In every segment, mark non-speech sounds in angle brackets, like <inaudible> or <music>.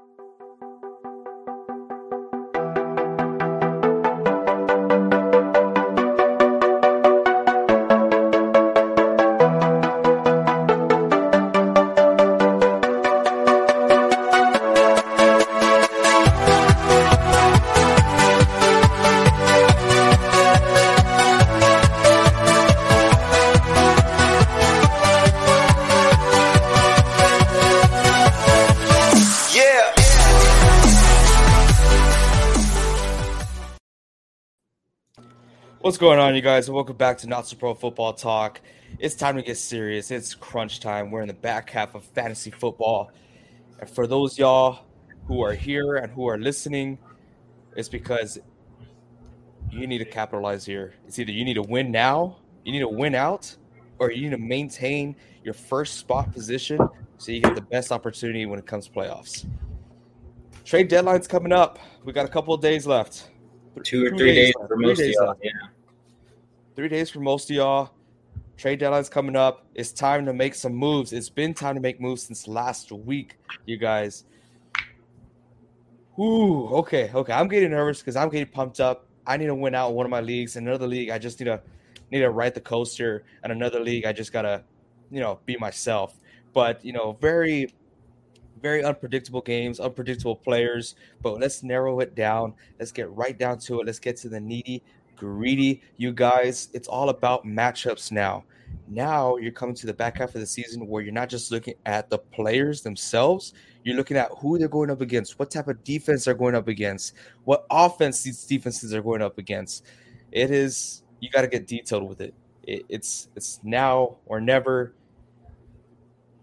What's going on, you guys? Welcome back to Not So Pro Football Talk. It's time to get serious. It's crunch time. We're in the back half of fantasy football. And for those y'all who are here and who are listening, it's because you need to capitalize here. It's either you need to win now, you need to win out, or you need to maintain your first spot position so you get the best opportunity when it comes to playoffs. Trade deadline's coming up. We got a couple of days left. Two or three, days, days for most of y'all. Yeah. Three days for most of y'all. Trade deadline's coming up. It's time to make some moves. It's been time to make moves since last week, you guys. Ooh, okay, okay. I'm getting nervous because I'm getting pumped up. I need to win out in one of my leagues. In another league, I just need to need to write the coaster. And another league, I just gotta, you know, be myself. But you know, very very unpredictable games, unpredictable players. But let's narrow it down. Let's get right down to it. Let's get to the needy, greedy. You guys, it's all about matchups now. Now you're coming to the back half of the season where you're not just looking at the players themselves, you're looking at who they're going up against, what type of defense they're going up against, what offense these defenses are going up against. It is you got to get detailed with it. it. It's it's now or never.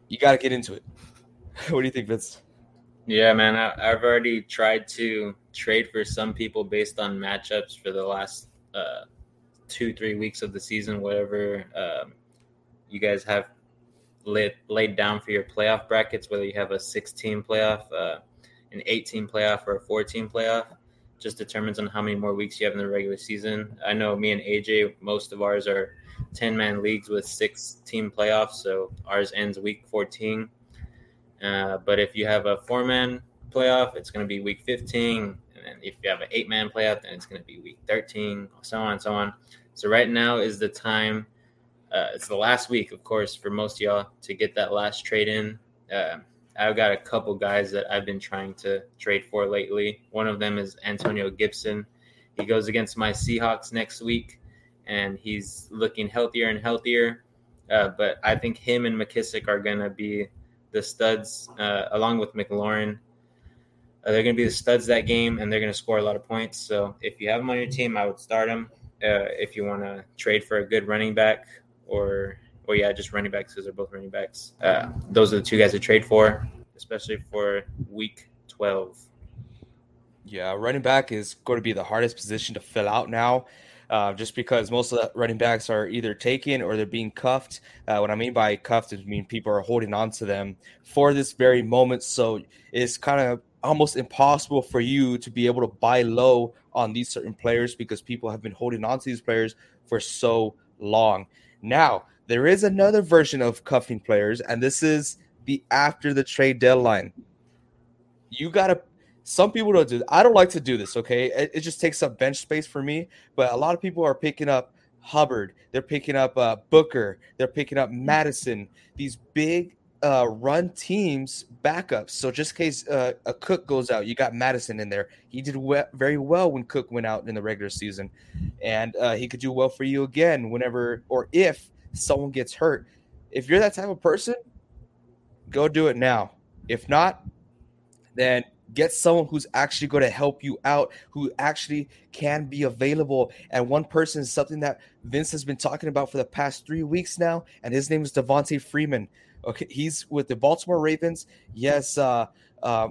You got to get into it. <laughs> what do you think, Vince? Yeah, man, I, have already tried to trade for some people based on matchups for the last uh, two, three weeks of the season, whatever um, you guys have laid, laid down for your playoff brackets, whether you have a 16 playoff, uh, an 18 playoff, or a 14 playoff. Just determines on how many more weeks you have in the regular season. I know me and AJ, most of ours are 10 man leagues with six team playoffs. So ours ends week 14 uh, but if you have a four man playoff, it's going to be week 15. And if you have an eight man playoff, then it's going to be week 13, so on and so on. So right now is the time. Uh, it's the last week, of course, for most y'all to get that last trade in. Uh, I've got a couple guys that I've been trying to trade for lately. One of them is Antonio Gibson. He goes against my Seahawks next week, and he's looking healthier and healthier. Uh, but I think him and McKissic are going to be the studs uh, along with McLaurin. Uh, they're going to be the studs that game, and they're going to score a lot of points. So if you have them on your team, I would start them. Uh, if you want to trade for a good running back, or or yeah, just running backs because they're both running backs. Uh, those are the two guys to trade for, especially for week twelve. Yeah, running back is going to be the hardest position to fill out now uh, just because most of the running backs are either taken or they're being cuffed. Uh, what I mean by cuffed is mean people are holding on to them for this very moment. So it's kind of almost impossible for you to be able to buy low on these certain players because people have been holding on to these players for so long. Now, there is another version of cuffing players, and this is the after the trade deadline. You got to some people don't do. I don't like to do this. Okay, it, it, just takes up bench space for me. But a lot of people are picking up Hubbard. They're picking up uh, Booker. They're picking up Mattison, These big uh, run teams backups. So just in case uh, a Cook goes out, you got Mattison in there. He did we- very well when Cook went out in the regular season, and uh, he could do well for you again whenever or if someone gets hurt. If you're that type of person, go do it now. If not, then Get someone who's actually going to help you out, who actually can be available. And one person is something that Vince has been talking about for the past three weeks now, and his name is Devonta Freeman. Okay, he's with the Baltimore Ravens. Yes, uh, uh,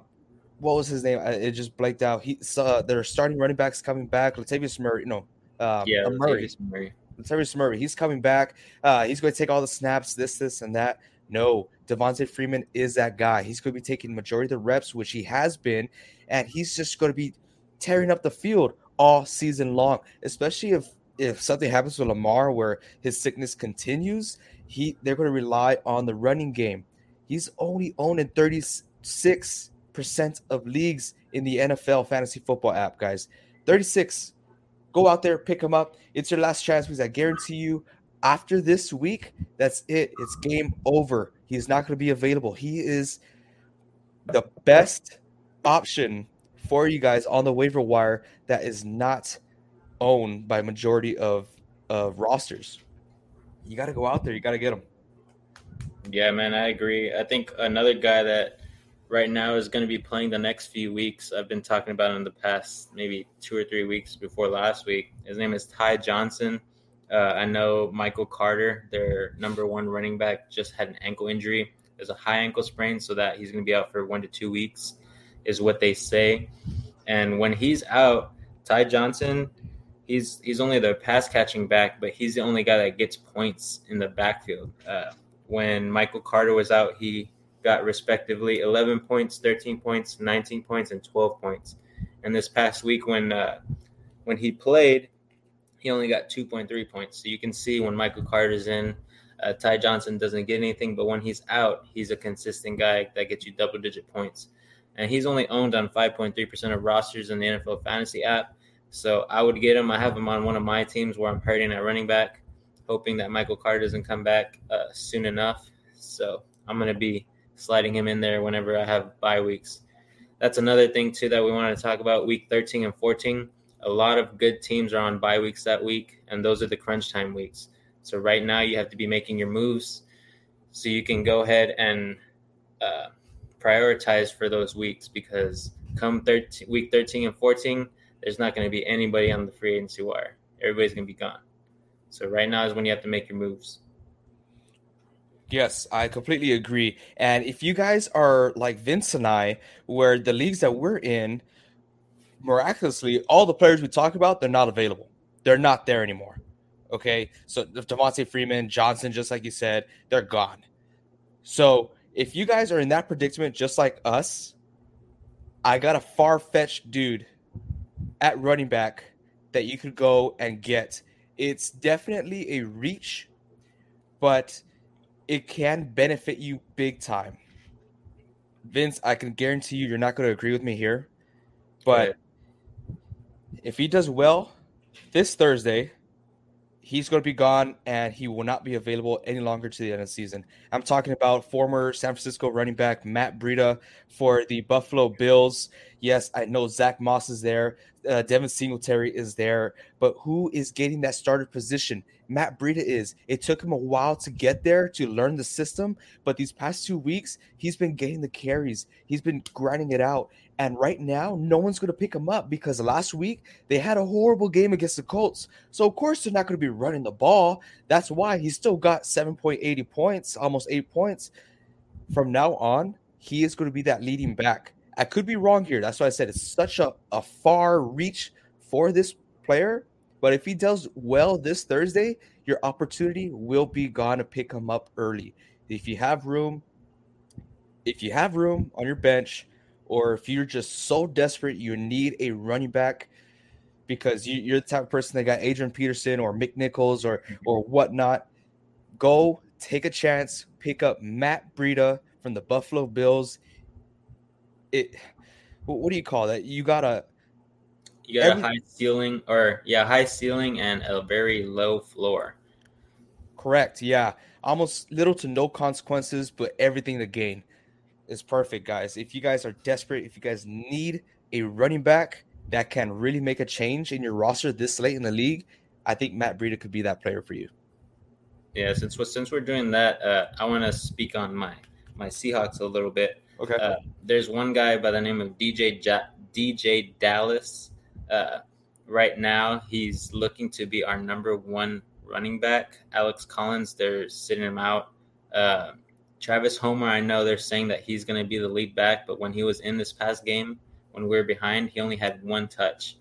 what was his name? It just blanked out. He uh, their starting running backs coming back. Latavius Murray, no, um, yeah, Murray. Murray. Latavius Murray. He's coming back. Uh, he's going to take all the snaps. This, this, and that. No, Devonta Freeman is that guy. He's going to be taking majority of the reps, which he has been, and he's just going to be tearing up the field all season long. Especially if if something happens to Lamar where his sickness continues, he they're going to rely on the running game. He's only owned in 36% 36% of leagues in the NFL fantasy football app, guys. 36. Go out there, pick him up. It's your last chance because I guarantee you, after this week, that's it. It's game over. He is not going to be available. He is the best option for you guys on the waiver wire that is not owned by majority of of rosters. You got to go out there. You got to get him. Yeah, man, I agree. I think another guy that right now is going to be playing the next few weeks. I've been talking about in the past maybe two or three weeks before last week. His name is Ty Johnson. Uh, I know Michael Carter, their number one running back, just had an ankle injury. There's a high ankle sprain, so that he's going to be out for one to two weeks, is what they say. And when he's out, Ty Johnson, he's he's only the pass catching back, but he's the only guy that gets points in the backfield. Uh, when Michael Carter was out, he got respectively 11 points, 13 points, 19 points, and 12 points. And this past week, when uh, when he played, he only got 2.3 points. So you can see when Michael Carter's in, uh, Ty Johnson doesn't get anything, but when he's out, he's a consistent guy that gets you double digit points. And he's only owned on 5.3% of rosters in the NFL Fantasy app. So I would get him. I have him on one of my teams where I'm hurting at running back hoping that Michael Carter doesn't come back uh, soon enough. So I'm going to be sliding him in there whenever I have bye weeks. That's another thing too that we want to talk about. Week 13 and 14, a lot of good teams are on bye weeks that week, and those are the crunch time weeks. So right now you have to be making your moves so you can go ahead and uh, prioritize for those weeks because come 13, week 13 and 14, there's not going to be anybody on the free agency wire. Everybody's going to be gone. So right now is when you have to make your moves. Yes, I completely agree. And if you guys are like Vince and I, where the leagues that we're in, miraculously, all the players we talk about, they're not available. They're not there anymore. Okay. So Devonta Freeman, Johnson, just like you said, they're gone. So if you guys are in that predicament just like us, I got a far fetched dude at running back that you could go and get it's definitely a reach, but it can benefit you big time. Vince, I can guarantee you, you're not going to agree with me here, but if he does well this Thursday, he's going to be gone and he will not be available any longer to the end of the season. I'm talking about former San Francisco running back Matt Breida for the Buffalo Bills. Yes, I know Zack Moss is there uh, Devin Singletary is there, but who is getting that starter position? Matt Breida is. It took him a while to get there to learn the system, but these past two weeks, he's been getting the carries. He's been grinding it out. And right now, no one's going to pick him up because last week they had a horrible game against the Colts. So, of course, they're not going to be running the ball. That's why he still got 7.80 points, almost eight points. From now on, he is going to be that leading back. I could be wrong here. That's why I said it's such a, a far reach for this player. But if he does well this Thursday, your opportunity will be gone to pick him up early. If you have room, if you have room on your bench, or if you're just so desperate you need a running back because you, are the type of person that got Adrian Peterson or McNichols or mm-hmm. or whatnot, go take a chance, pick up Matt Breida from the Buffalo Bills it what do you call that? You got a you got every, a high ceiling or yeah, high ceiling and a very low floor. Correct. Yeah. Almost little to no consequences, but everything to gain is perfect, guys. If you guys are desperate, if you guys need a running back that can really make a change in your roster this late in the league, I think Matt Breida could be that player for you. Yeah, since since we're doing that, uh, I want to speak on my my Seahawks a little bit. Okay. Uh, there's one guy by the name of DJ ja- DeeJay Dallas. Uh, right now, he's looking to be our number one running back. Alex Collins, they're sitting him out. Uh, Travis Homer, I know they're saying that he's going to be the lead back, but when he was in this past game, when we were behind, he only had one touch.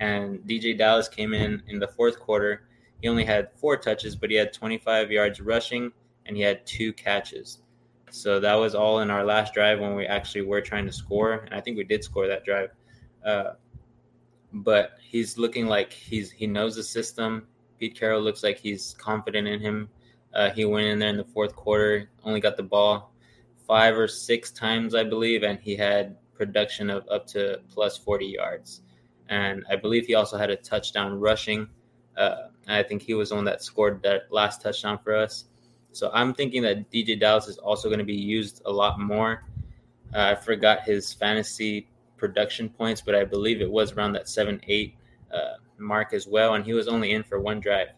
And DeeJay Dallas came in in the fourth quarter. He only had four touches, but he had 25 yards rushing and he had two catches. So that was all in our last drive when we actually were trying to score, and I think we did score that drive. Uh, but he's looking like he's he knows the system. Pete Carroll looks like he's confident in him. Uh, he went in there in the fourth quarter, only got the ball five or six times, I believe, and he had production of up to plus 40 yards. And I believe he also had a touchdown rushing. Uh, I think he was the one that scored that last touchdown for us. So I'm thinking that DeeJay Dallas is also going to be used a lot more. Uh, I forgot his fantasy production points, but I believe it was around that seven eight uh, mark as well, and he was only in for one drive.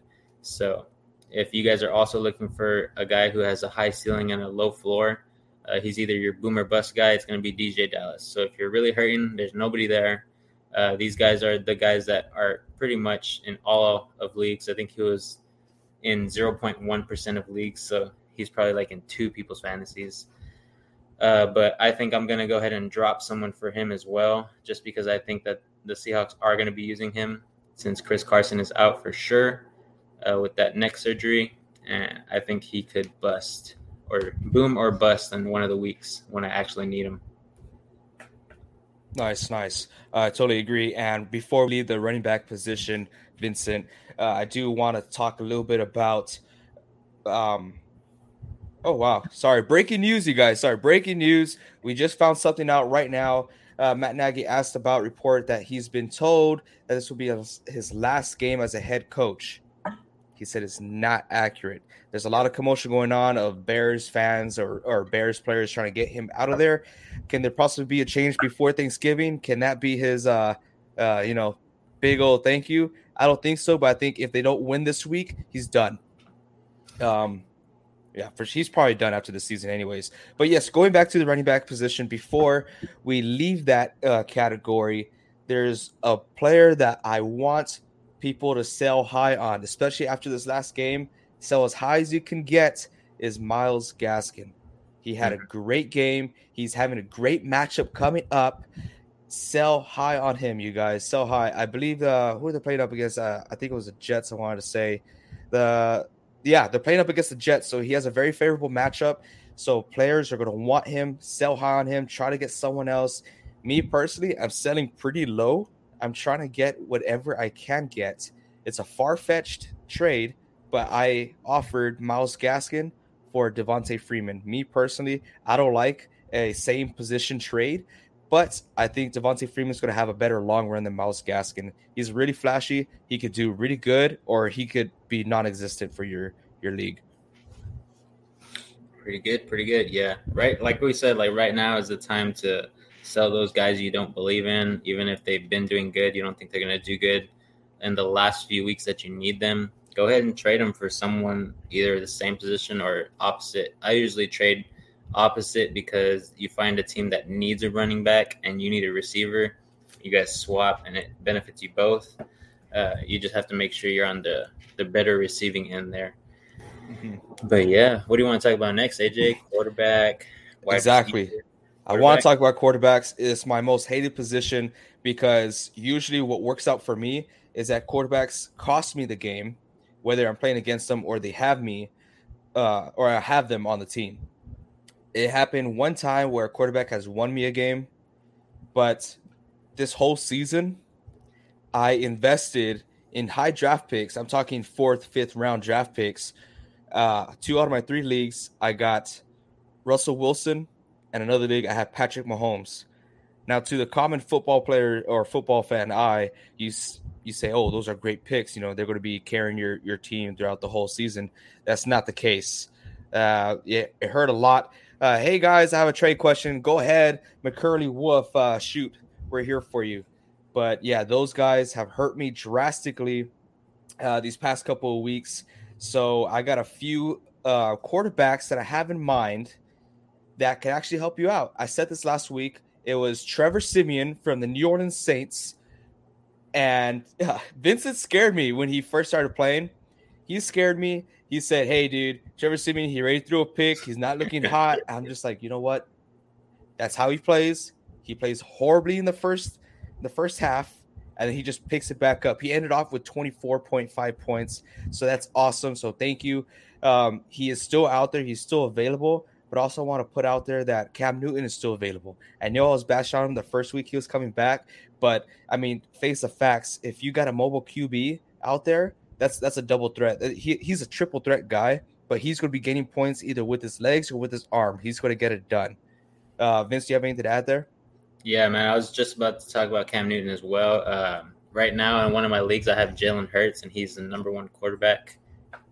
So if you guys are also looking for a guy who has a high ceiling and a low floor, uh, he's either your boomer bust guy. It's going to be DeeJay Dallas. So if you're really hurting, there's nobody there. Uh, these guys are the guys that are pretty much in all of leagues. I think he was in 0.1% of leagues, so he's probably like in two people's fantasies. Uh, but I think I'm going to go ahead and drop someone for him as well, just because I think that the Seahawks are going to be using him since Chris Carson is out for sure uh, with that neck surgery. And I think he could bust or boom or bust in one of the weeks when I actually need him. Nice, nice. Uh, I totally agree. And before we leave the running back position, Vincent, uh, I do want to talk a little bit about. Um, oh wow! Sorry, breaking news, you guys. Sorry, breaking news. We just found something out right now. Uh, Matt Nagy asked about report that he's been told that this will be his last game as a head coach. He said it's not accurate. There's a lot of commotion going on of Bears fans or, or Bears players trying to get him out of there. Can there possibly be a change before Thanksgiving? Can that be his, uh, uh, you know, big old thank you? I don't think so, but I think if they don't win this week, he's done. Um, yeah, for he's probably done after the season, anyways. But yes, going back to the running back position before we leave that uh, category, there's a player that I want people to sell high on, especially after this last game. Sell as high as you can get is Myles Gaskin. He had a mm-hmm. great game. He's having a great matchup coming up. Sell high on him, you guys. Sell high. I believe uh who they playing up against? Uh, I think it was the Jets. I wanted to say the yeah they're playing up against the Jets, so he has a very favorable matchup. So players are going to want him, sell high on him, try to get someone else. Me personally, I'm selling pretty low I'm trying to get whatever I can get. It's a far fetched trade, but I offered Myles Gaskin for Devonta Freeman. Me personally, I don't like a same position trade, but I think Devonta Freeman's going to have a better long run than Myles Gaskin. He's really flashy. He could do really good, or he could be non-existent for your your league. Pretty good, pretty good. Yeah, right. Like we said, like right now is the time to sell those guys you don't believe in, even if they've been doing good, you don't think they're going to do good in the last few weeks that you need them. Go ahead and trade them for someone either the same position or opposite. I usually trade opposite because you find a team that needs a running back and you need a receiver. You guys swap and it benefits you both. Uh, you just have to make sure you're on the, the better receiving end there. Mm-hmm. But yeah, what do you want to talk about next, AJ? Quarterback. Exactly. Receiver? I want to talk about quarterbacks. It's my most hated position because usually what works out for me is that quarterbacks cost me the game, whether I'm playing against them or they have me, uh, or I have them on the team. It happened one time where a quarterback has won me a game, but this whole season, I invested in high draft picks. I'm talking fourth, fifth round draft picks. Uh, two out of my three leagues, I got Russell Wilson and another league I have Patrick Mahomes. Now, to the common football player or football fan I you you say, "Oh, those are great picks." You know, they're going to be carrying your your team throughout the whole season. That's not the case. Uh, yeah, it hurt a lot. Uh, hey guys, I have a trade question. Go ahead, McCurley Wolf. Uh, shoot, we're here for you. But yeah, those guys have hurt me drastically uh, these past couple of weeks. So I got a few uh, quarterbacks that I have in mind that can actually help you out. I said this last week. It was Trevor Siemian from the New Orleans Saints. And uh, <laughs> Vincent scared me when he first started playing. He scared me. He said, Hey, dude, Trevor Siemian, he ready to throw a pick. He's not looking <laughs> hot. I'm just like, you know what? That's how he plays. He plays horribly in the first the first half, and then he just picks it back up. He ended off with 24.5 points. So that's awesome. So thank you. Um, he is still out there, he's still available but also want to put out there that Cam Newton is still available. I know I was bashing on him the first week he was coming back, but I mean, face the facts. If you got a mobile QB out there, that's that's a double threat. Uh, he, he's a triple threat guy, but he's going to be gaining points either with his legs or with his arm. He's going to get it done. Uh, Vince, do you have anything to add there? Yeah, man. I was just about to talk about Cam Newton as well. Um, right now, in one of my leagues, I have Jalen Hurts, and he's the number one quarterback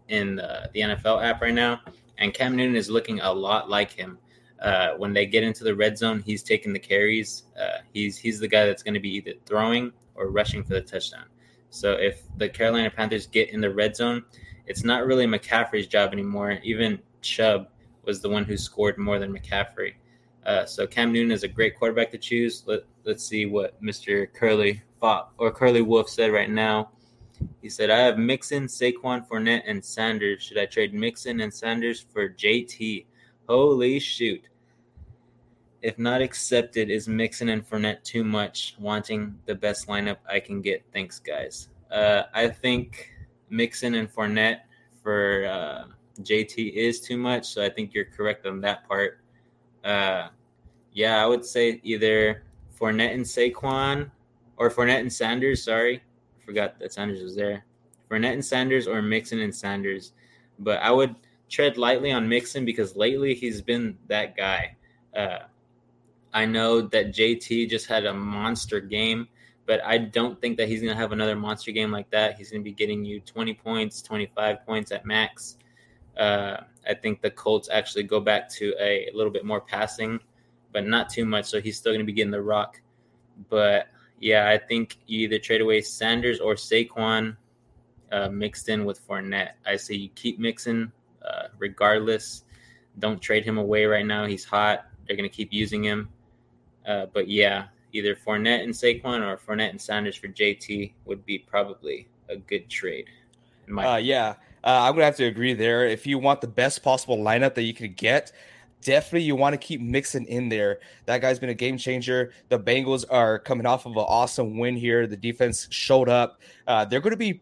in the, the NFL app right now. And Cam Newton is looking a lot like him. Uh, when they get into the red zone, he's taking the carries. Uh, he's he's the guy that's going to be either throwing or rushing for the touchdown. So if the Carolina Panthers get in the red zone, it's not really McCaffrey's job anymore. Even Chubb was the one who scored more than McCaffrey. Uh, so Cam Newton is a great quarterback to choose. Let, let's see what Mr. Curly fought, or Curly Wolf said right now. He said, I have Mixon, Saquon, Fournette, and Sanders. Should I trade Mixon and Sanders for JT? Holy shoot. If not accepted, is Mixon and Fournette too much? Wanting the best lineup I can get. Thanks, guys. Uh, I think Mixon and Fournette for uh, JT is too much. So I think you're correct on that part. Uh, yeah, I would say either Fournette and Saquon or Fournette and Sanders. Sorry, I forgot that Sanders was there. Fournette and Sanders or Mixon and Sanders. But I would tread lightly on Mixon because lately he's been that guy. Uh, I know that JT just had a monster game, but I don't think that he's going to have another monster game like that. He's going to be getting you 20 points, 25 points at max. Uh, I think the Colts actually go back to a, a, little bit more passing, but not too much. So he's still going to be getting the rock. But yeah, I think you either trade away Sanders or Saquon uh, mixed in with Fournette. I say you keep Mixon uh, regardless. Don't trade him away right now. He's hot. They're going to keep using him. Uh, but yeah, either Fournette and Saquon or Fournette and Sanders for JT would be probably a good trade. Uh, yeah, uh, I'm gonna have to agree there. If you want the best possible lineup that you could get, definitely you want to keep Mixon in there. That guy's been a game changer. The Bengals are coming off of an awesome win here. The defense showed up. Uh, they're gonna be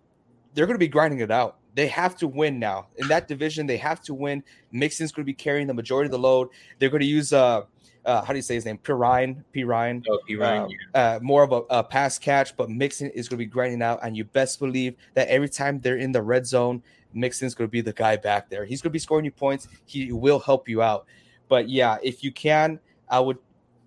they're gonna be grinding it out. They have to win now in that division. They have to win. Mixon's going to be carrying the majority of the load. They're going to use uh, uh, how do you say his name? Perine, Perine. Oh, Perine. Uh, yeah. uh, more of a, a, pass catch, but Mixon is going to be grinding out, and you best believe that every time they're in the red zone, Mixon's going to be the guy back there. He's going to be scoring you points. He will help you out. But yeah, if you can, I would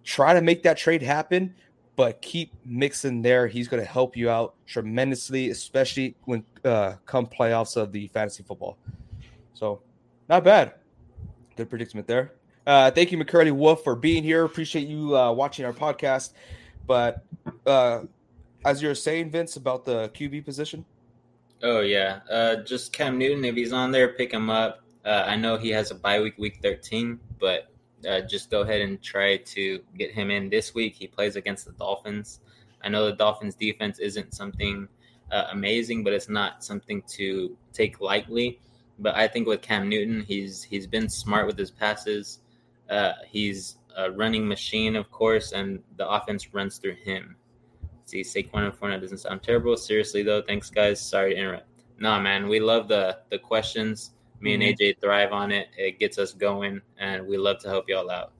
try to make that trade happen, but keep Mixon there. He's going to help you out tremendously, especially when uh, come playoffs of the fantasy football. So, not bad. Good predicament there. Uh, thank you, McCurley Wolf, for being here. Appreciate you uh, watching our podcast. But uh, as you're saying, Vince, about the QB position. Oh yeah, uh, just Cam Newton. If he's on there, pick him up. Uh, I know he has a bye week, week 13, but uh, just go ahead and try to get him in this week. He plays against the Dolphins. I know the Dolphins' defense isn't something uh, amazing, but it's not something to take lightly. But I think with Cam Newton, he's he's been smart with his passes. Uh, he's a running machine, of course, and the offense runs through him. See, Saquon and Fournette doesn't sound terrible. Seriously, though, thanks, guys. Sorry to interrupt. Nah, man, we love the the questions. Me mm-hmm. and AJ thrive on it. It gets us going, and we love to help y'all out.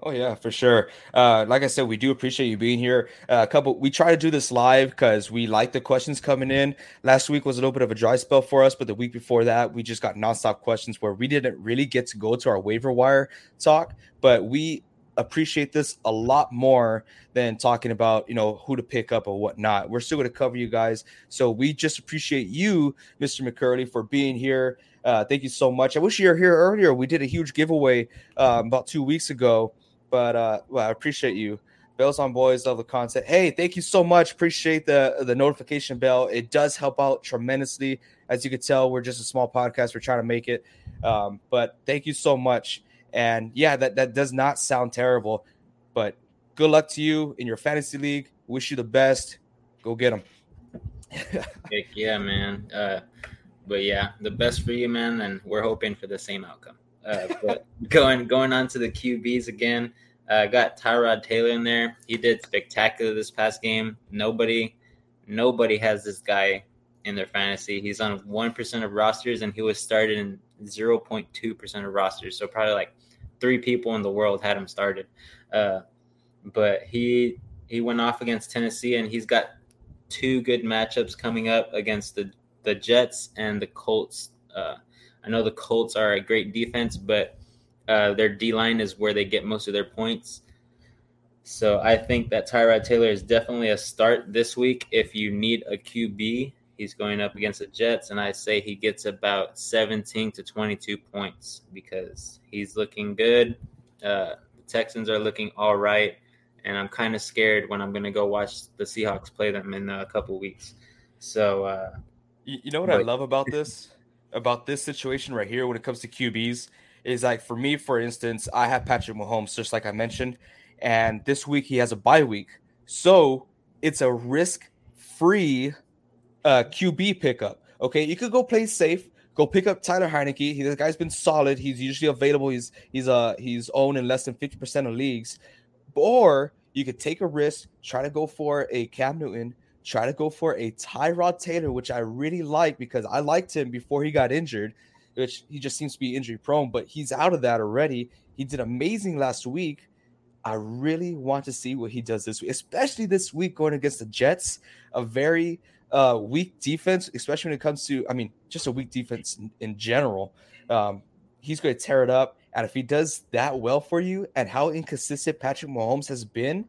Oh yeah, for sure. Uh, like I said, we do appreciate you being here. Uh, a couple, we try to do this live because we like the questions coming in. Last week was a little bit of a dry spell for us, but the week before that, we just got nonstop questions where we didn't really get to go to our waiver wire talk. But we appreciate this a lot more than talking about you know who to pick up or whatnot. We're still going to cover you guys, so we just appreciate you, Mr. McCurley, for being here. Uh, thank you so much. I wish you were here earlier. We did a huge giveaway um, about two weeks ago but uh, well, I appreciate you. Bells on boys, love the content. Hey, thank you so much. Appreciate the the notification bell. It does help out tremendously. As you can tell, we're just a small podcast. We're trying to make it. Um, but thank you so much. And yeah, that that does not sound terrible. But good luck to you in your fantasy league. Wish you the best. Go get them. <laughs> Heck yeah, man. Uh, but yeah, the best for you, man. And we're hoping for the same outcome. Uh, but going going on to the QBs again, uh, got Tyrod Taylor in there. He did spectacular this past game. Nobody, nobody has this guy in their fantasy. He's on one percent of rosters, and he was started in zero point two percent of rosters. So probably like three people in the world had him started. Uh, but he he went off against Tennessee, and he's got two good matchups coming up against the the Jets and the Colts. Uh, I know the Colts are a great defense, but uh, their D line is where they get most of their points. So I think that Tyrod Taylor is definitely a start this week. If you need a QB, he's going up against the Jets, and I say he gets about 17 to 22 points because he's looking good. Uh, the Texans are looking all right, and I'm kind of scared when I'm going to go watch the Seahawks play them in a couple weeks. So, uh, you, you know what but- I love about this? About this situation right here when it comes to QBs is like for me, for instance, I have Patrick Mahomes, just like I mentioned, and this week he has a bye week. So it's a risk free uh, QB pickup. Okay, you could go play safe. Go pick up Tyler Heinicke. He, the guy's been solid. He's usually available. He's he's uh he's owned in less than fifty percent of leagues. Or you could take a risk, try to go for a Cam Newton, try to go for a Tyrod Taylor, which I really like because I liked him before he got injured, which he just seems to be injury prone, but he's out of that already. He did amazing last week. I really want to see what he does this week, especially this week going against the Jets, a very uh, weak defense, especially when it comes to, I mean, just a weak defense in, in general. Um, he's going to tear it up. And if he does that well for you and how inconsistent Patrick Mahomes has been,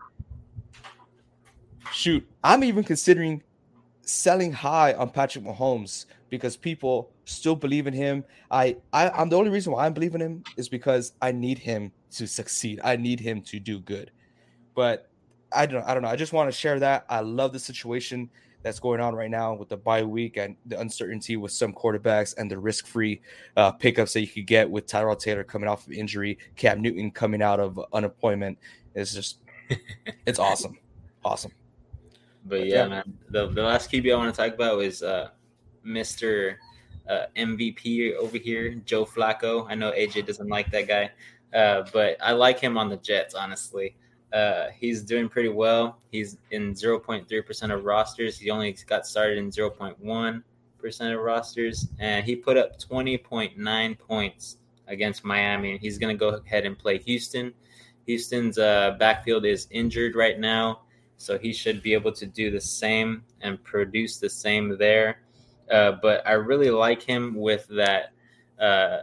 shoot, I'm even considering selling high on Patrick Mahomes because people still believe in him. I, I I'm the only reason why I'm believing him is because I need him to succeed. I need him to do good. But I don't I don't know. I just want to share that. I love the situation that's going on right now with the bye week and the uncertainty with some quarterbacks and the risk-free uh, pickups that you could get with Tyrod Taylor coming off of injury, Cam Newton coming out of unemployment. It's just it's awesome. Awesome. But yeah, man, the, the last QB I want to talk about is uh, Mr. Uh, MVP over here, Joe Flacco. I know AJ doesn't like that guy, uh, but I like him on the Jets, honestly. Uh, he's doing pretty well. He's in 0.3% of rosters. He only got started in 0.1% of rosters, and he put up 20.9 points against Miami. And he's going to go ahead and play Houston. Houston's uh, backfield is injured right now. So he should be able to do the same and produce the same there. Uh, but I really like him with that uh,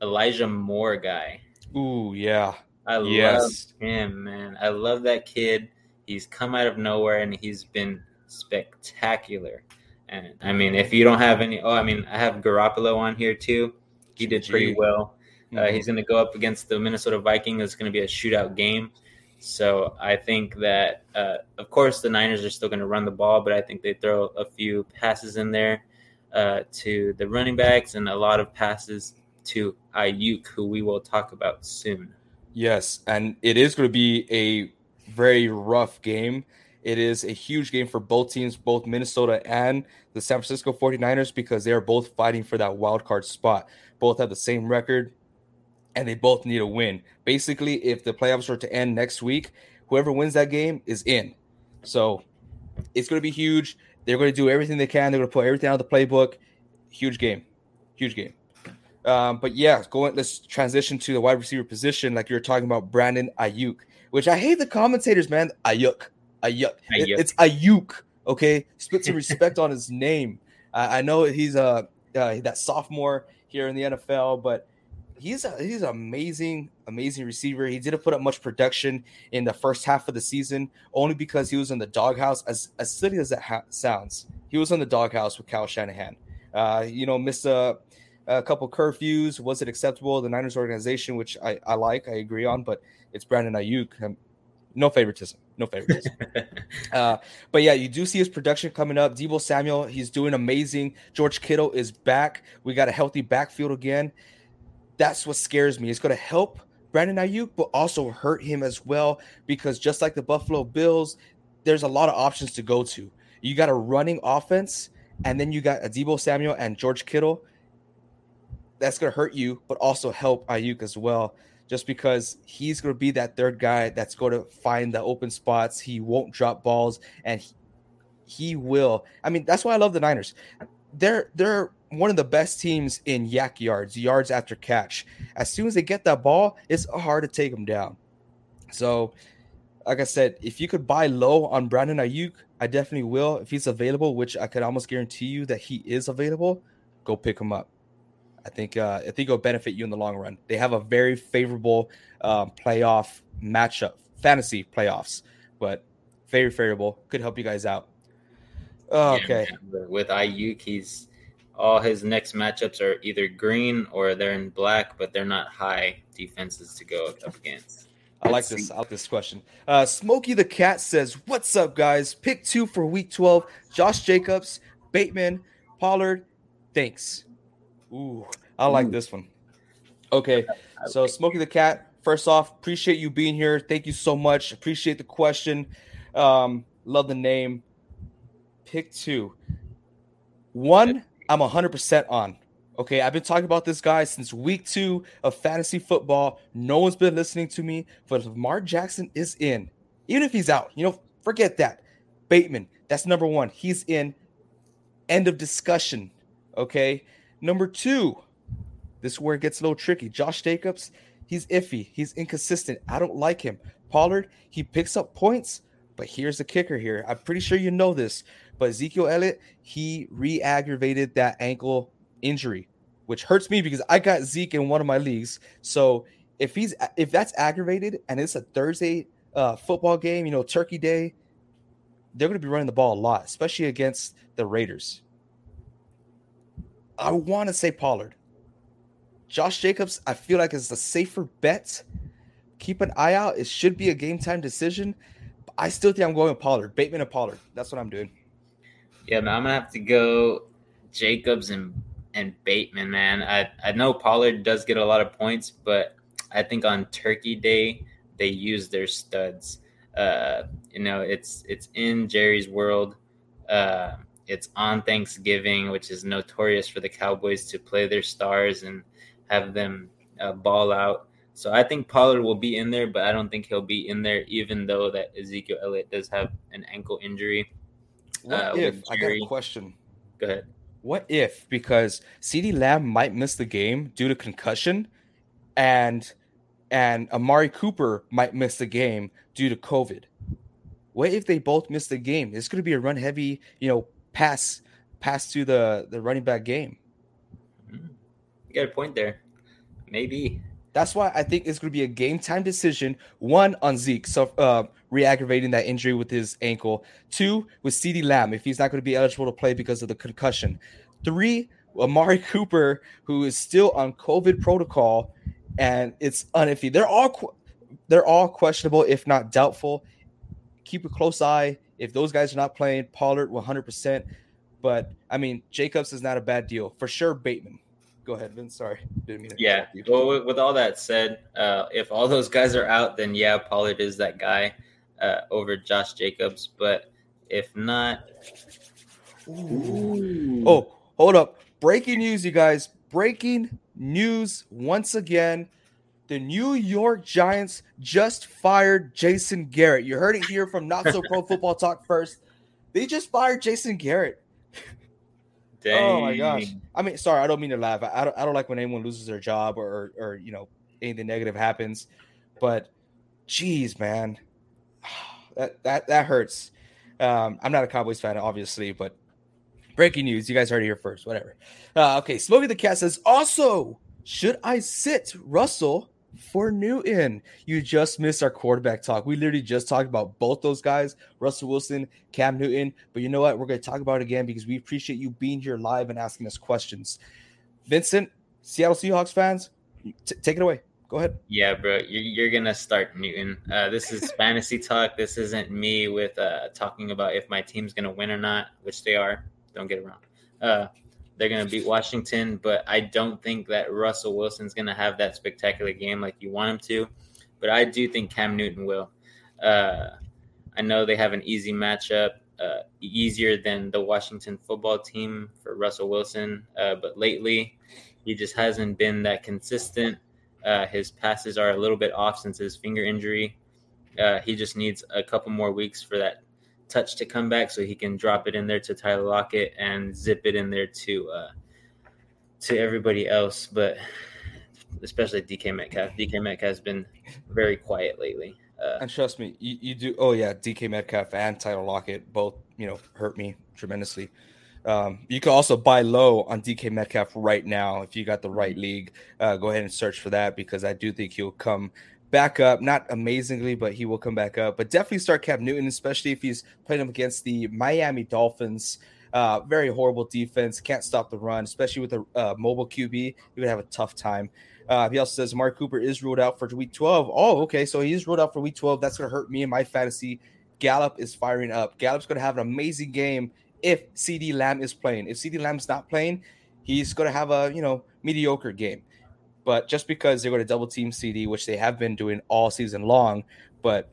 Elijah Moore guy. Ooh, yeah. I yes. love him, man. I love that kid. He's come out of nowhere and he's been spectacular. And I mean, if you don't have any, oh, I mean, I have Garoppolo on here too. He did pretty well. Uh, mm-hmm. he's going to go up against the Minnesota Vikings. It's going to be a shootout game. So I think that, uh, of course, the Niners are still going to run the ball, but I think they throw a few passes in there uh, to the running backs and a lot of passes to Aiyuk, who we will talk about soon. Yes, and it is going to be a very rough game. It is a huge game for both teams, both Minnesota and the San Francisco 49ers, because they are both fighting for that wild card spot. Both have the same record, and they both need a win. Basically, if the playoffs were to end next week, whoever wins that game is in. So it's going to be huge. They're going to do everything they can. They're going to put everything out of the playbook. Huge game, huge game. Um, but yeah, going. Let's transition to the wide receiver position, like you're talking about Brandon Aiyuk. which I hate the commentators, man. Ayuk, Ayuk. It, it's Ayuk. Okay, put some respect on his name. <laughs> I know he's a uh, that sophomore here in the NFL, but he's a, he's an amazing, amazing receiver. He didn't put up much production in the first half of the season, only because he was in the doghouse. As as silly as that ha- sounds, he was in the doghouse with Kyle Shanahan. Uh, you know, missed a, a couple curfews. Was it acceptable? The Niners organization, which I, I like, I agree on, but it's Brandon Aiyuk. Um, no favoritism. No favoritism. <laughs> uh, but yeah, you do see his production coming up. Deebo Samuel, he's doing amazing. George Kittle is back. We got a healthy backfield again that's what scares me. It's going to help Brandon Aiyuk, but also hurt him as well because just like the Buffalo Bills, there's a lot of options to go to. You got a running offense, and then you got Deebo Samuel and George Kittle. That's going to hurt you, but also help Aiyuk as well, just because he's going to be that third guy that's going to find the open spots. He won't drop balls, and he, he will. I mean, that's why I love the Niners. They're they're one of the best teams in YAC yards, yards after catch. As soon as they get that ball, it's hard to take them down. So, like I said, if you could buy low on Brandon Aiyuk, I definitely will. If he's available, which I could almost guarantee you that he is available, go pick him up. I think uh, I think it'll benefit you in the long run. They have a very favorable um, playoff matchup fantasy playoffs. But very favorable. Could help you guys out. Okay. Yeah, with Aiyuk, he's all his next matchups are either green or they're in black, but they're not high defenses to go up against. I like this. I like this question. Uh, Smokey the Cat says, "What's up, guys? Pick two for Week 12: Josh Jacobs, Bateman, Pollard. Thanks. Ooh, I like Ooh. this one. Okay, so Smokey the Cat. First off, appreciate you being here. Thank you so much. Appreciate the question. Um, love the name. Pick two. One, I'm 100% on. Okay, I've been talking about this guy since week two of fantasy football. No one's been listening to me, but Lamar Jackson is in, even if he's out, you know, forget that. Bateman, that's number one. He's in. End of discussion. Okay. Number two, this is where it gets a little tricky. Josh Jacobs, he's iffy. He's inconsistent. I don't like him. Pollard, he picks up points, but here's the kicker here. I'm pretty sure you know this, but Ezekiel Elliott, he re aggravated that ankle injury, which hurts me because I got Zeke in one of my leagues. So if he's if that's aggravated and it's a Thursday uh, football game, you know, Turkey Day, they're going to be running the ball a lot, especially against the Raiders. I want to say Pollard. Josh Jacobs, I feel like is a safer bet. Keep an eye out. It should be a game time decision. I still think I'm going with Pollard, Bateman and Pollard. That's what I'm doing. Yeah, man, I'm gonna have to go Jacobs and and Bateman, man. I, I know Pollard does get a lot of points, but I think on Turkey Day they use their studs. Uh, you know, it's it's in Jerry's world. Uh, it's on Thanksgiving, which is notorious for the Cowboys to play their stars and have them uh, ball out. So I think Pollard will be in there, but I don't think he'll be in there, even though that Ezekiel Elliott does have an ankle injury. What uh, if I got a question? Go ahead. What if because CeeDee Lamb might miss the game due to concussion, and and Amari Cooper might miss the game due to COVID? What if they both miss the game? It's going to be a run heavy, you know, pass pass to the the running back game. You got a point there. Maybe. That's why I think it's going to be a game time decision. One on Zeke, so uh, re-aggravating that injury with his ankle. Two with CeeDee Lamb if he's not going to be eligible to play because of the concussion. Three, Amari <laughs> Cooper who is still on COVID protocol, and it's uniffy. They're all they're all questionable, if not doubtful. Keep a close eye. If those guys are not playing, Pollard 100%. But I mean, Jacobs is not a bad deal for sure. Bateman go ahead, Vince. Sorry, didn't mean. yeah. Well, with all that said, uh, if all those guys are out, then yeah, Pollard is that guy uh, over Josh Jacobs. But if not, Ooh. oh, hold up! Breaking news, you guys! Breaking news once again. The New York Giants just fired Jason Garrett. You heard it here from Not So Pro Football Talk first. They just fired Jason Garrett. Dang. Oh my gosh! I mean, sorry, I don't mean to laugh. I don't, I don't like when anyone loses their job or, or you know anything negative happens, but geez, man, <sighs> that that that hurts. Um, I'm not a Cowboys fan, obviously, but breaking news: you guys heard it here first. Whatever. Uh, okay, Smokey the Cat says also, should I sit Russell for Newton. You just missed our quarterback talk. We literally just talked about both those guys, Russell Wilson, Cam Newton. But you know what? We're going to talk about it again because we appreciate you being here live and asking us questions. Vincent, Seattle Seahawks fans, t- take it away. Go ahead. Yeah, bro, you're, you're gonna start Newton. Uh, this is <laughs> fantasy talk. This isn't me with uh, talking about if my team's gonna win or not, which they are. Don't get it wrong. Uh, they're going to beat Washington, but I don't think that Russell Wilson's going to have that spectacular game like you want him to. But I do think Cam Newton will. Uh, I know they have an easy matchup, uh, easier than the Washington football team for Russell Wilson. Uh, but lately, he just hasn't been that consistent. Uh, his passes are a little bit off since his finger injury. Uh, he just needs a couple more weeks for that touch to come back so he can drop it in there to Tyler Lockett and zip it in there to uh, to everybody else, but especially DK Metcalf. DK Metcalf has been very quiet lately. Uh, and trust me, you, you do. Oh yeah, DK Metcalf and Tyler Lockett both you know hurt me tremendously. Um, you can also buy low on DK Metcalf right now if you got the right league. Uh, go ahead and search for that because I do think he'll come back up, not amazingly, but he will come back up. But definitely start Cam Newton, especially if he's playing him against the Miami Dolphins. Uh, very horrible defense, can't stop the run, especially with a uh, mobile QB. He would have a tough time. Uh, he also says Amari Cooper is ruled out for week 12. Oh, okay. So he is ruled out for week 12. That's going to hurt me in my fantasy. Gallup is firing up. Gallup's going to have an amazing game if CeeDee Lamb is playing. If CeeDee Lamb's not playing, he's going to have a, you know, mediocre game. But just because they're going to double team CeeDee, which they have been doing all season long, but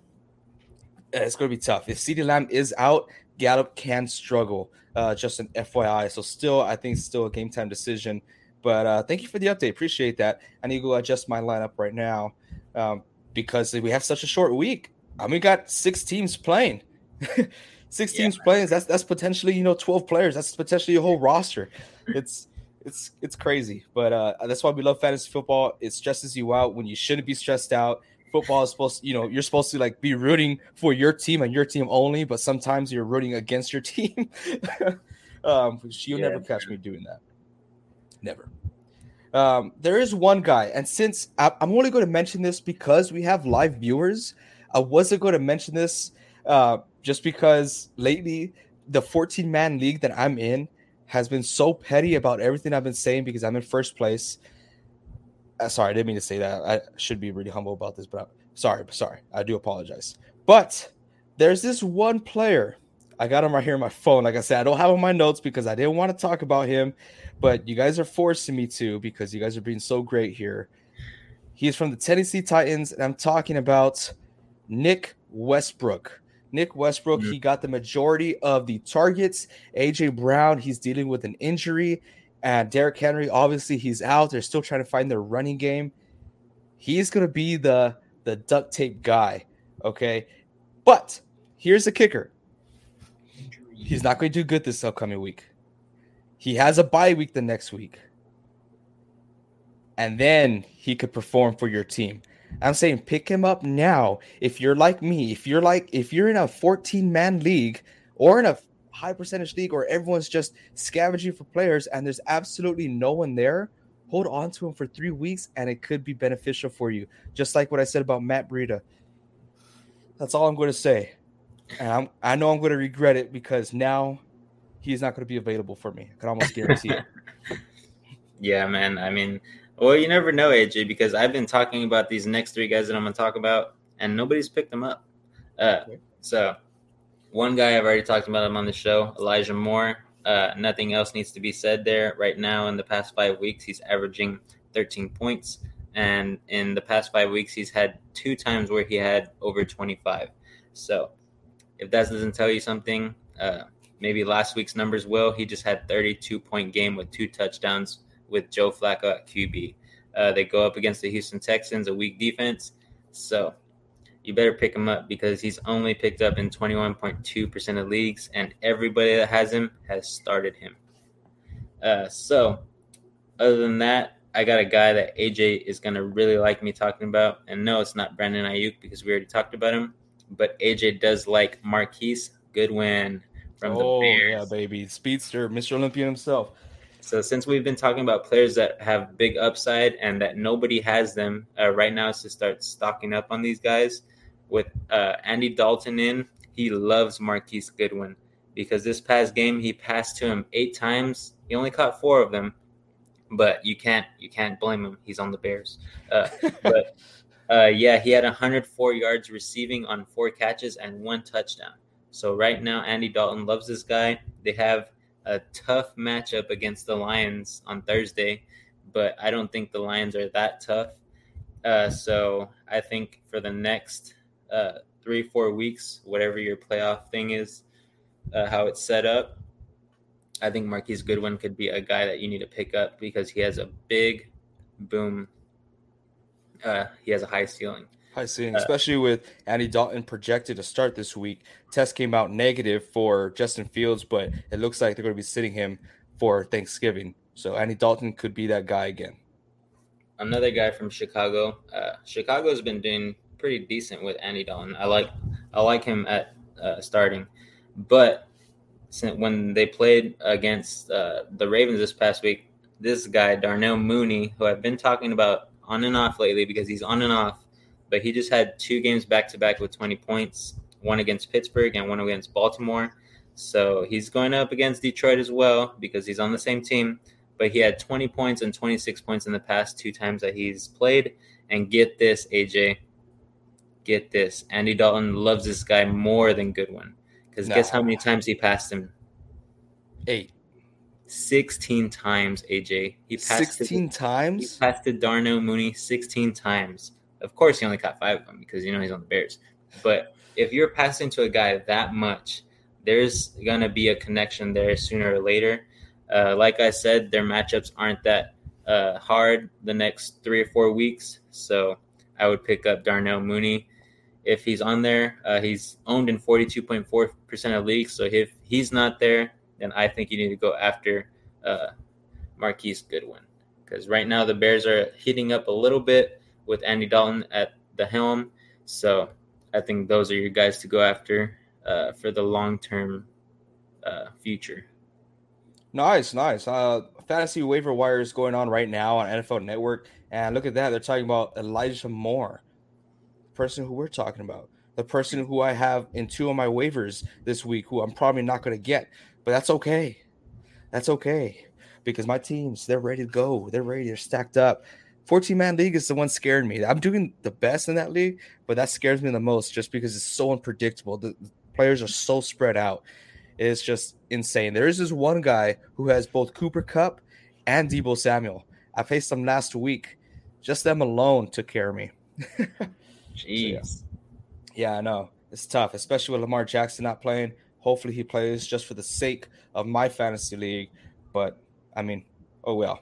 it's going to be tough. If CeeDee Lamb is out, Gallup can struggle. Uh, just an FYI. So still, I think still a game time decision. But uh, thank you for the update. Appreciate that. I need to go adjust my lineup right now um, because we have such a short week. I mean, we got six teams playing. <laughs> six yeah. teams playing. That's that's potentially you know twelve players. That's potentially a whole roster. It's it's it's crazy. But uh, that's why we love fantasy football. It stresses you out when you shouldn't be stressed out. Football is supposed, to, you know, you're supposed to like be rooting for your team and your team only. But sometimes you're rooting against your team. <laughs> um, you'll yeah. never catch me doing that. Never. Um, there is one guy, and since I, am only going to mention this because we have live viewers, I wasn't going to mention this uh, just because lately the 14 man league that I'm in has been so petty about everything I've been saying because I'm in first place. Uh, sorry, I didn't mean to say that. I should be really humble about this, but I'm, sorry, sorry. I do apologize. But there's this one player. I got him right here on my phone. Like I said, I don't have on my notes because I didn't want to talk about him but you guys are forcing me to because you guys are being so great here. He's from the Tennessee Titans, and I'm talking about Nick Westbrook. Nick Westbrook, mm-hmm. he got the majority of the targets. AJ Brown, he's dealing with an injury. And Derrick Henry, obviously, he's out. They're still trying to find their running game. He's going to be the, the duct tape guy. Okay. But here's the kicker he's not going to do good this upcoming week. He has a bye week the next week. And then he could perform for your team. I'm saying pick him up now. If you're like me, if you're like if you're in a 14 man league or in a high percentage league or everyone's just scavenging for players and there's absolutely no one there, hold on to him for three weeks and it could be beneficial for you. Just like what I said about Matt Breida. That's all I'm going to say. And I'm, I know I'm going to regret it because now he's not going to be available for me. I can almost guarantee it. <laughs> Yeah, man. I mean, well, you never know, AJ, because I've been talking about these next three guys that I'm going to talk about, and nobody's picked them up. Uh, so, one guy I've already talked about him on the show, Elijah Moore. Uh, nothing else needs to be said there. Right now, in the past five weeks, he's averaging 13 points, and in the past five weeks, he's had two times where he had over 25. So, if that doesn't tell you something, uh, maybe last week's numbers will. He just had 32 point game with two touchdowns with Joe Flacco at QB. Uh, they go up against the Houston Texans, a weak defense. So you better pick him up because he's only picked up in 21.2% of leagues, and everybody that has him has started him. Uh, so, other than that, I got a guy that AJ is going to really like me talking about. And no, it's not Brandon Aiyuk because we already talked about him, but AJ does like Marquise Goodwin from oh, the Bears. yeah, baby. Speedster, Mr. Olympian himself. So since we've been talking about players that have big upside and that nobody has them uh, right now, is to start stocking up on these guys. With uh, Andy Dalton in, he loves Marquise Goodwin because this past game he passed to him eight times. He only caught four of them, but you can't you can't blame him. He's on the Bears. Uh, <laughs> but uh, yeah, he had 104 yards receiving on four catches and one touchdown. So right now, Andy Dalton loves this guy. They have a tough matchup against the Lions on Thursday, but I don't think the Lions are that tough. Uh, so I think for the next uh, three, four weeks, whatever your playoff thing is, uh, how it's set up, I think Marquise Goodwin could be a guy that you need to pick up because he has a big boom. Uh, he has a high ceiling. High ceiling, uh, especially with Andy Dalton projected to start this week. Test came out negative for Justin Fields, but it looks like they're going to be sitting him for Thanksgiving. So Andy Dalton could be that guy again. Another guy from Chicago. Uh, Chicago's been doing pretty decent with Andy Dalton. I like I like him at uh, starting, but when they played against uh, the Ravens this past week, this guy Darnell Mooney, who I've been talking about on and off lately because he's on and off but he just had two games back to back with 20 points, one against Pittsburgh and one against Baltimore. So he's going up against Detroit as well because he's on the same team. But he had 20 points and 26 points in the past two times that he's played. And get this, AJ, get this. Andy Dalton loves this guy more than Goodwin. Because guess how many times he passed him? Eight. 16 times, AJ. He passed 16 times? He passed to Darnell Mooney 16 times. Of course, he only caught five of them because you know he's on the Bears. But if you're passing to a guy that much, there's going to be a connection there sooner or later. Uh, like I said, their matchups aren't that uh, hard the next three or four weeks. So I would pick up Darnell Mooney. If he's on there, uh, he's owned in 42.4% of leagues. So if he's not there, then I think you need to go after uh, Marquise Goodwin. Because right now the Bears are heating up a little bit with Andy Dalton at the helm. So I think those are your guys to go after uh, for the long term uh, future. Nice, nice. Uh, fantasy waiver wire is going on right now on NFL Network, and look at that. They're talking about Elijah Moore, the person who we're talking about, the person who I have in two of my waivers this week, who I'm probably not going to get, but that's okay. That's okay because my teams they're ready to go. They're ready. They're stacked up. 14 man league is the one scaring me. I'm doing the best in that league, but that scares me the most just because it's so unpredictable. The, the players are so spread out. It's just insane. There is this one guy who has both Cooper Kupp and Deebo Samuel. I faced them last week. Just them alone took care of me. Jeez. <laughs> So, yeah. yeah, I know. It's tough, especially with Lamar Jackson not playing. Hopefully he plays just for the sake of my fantasy league. But I mean, oh well.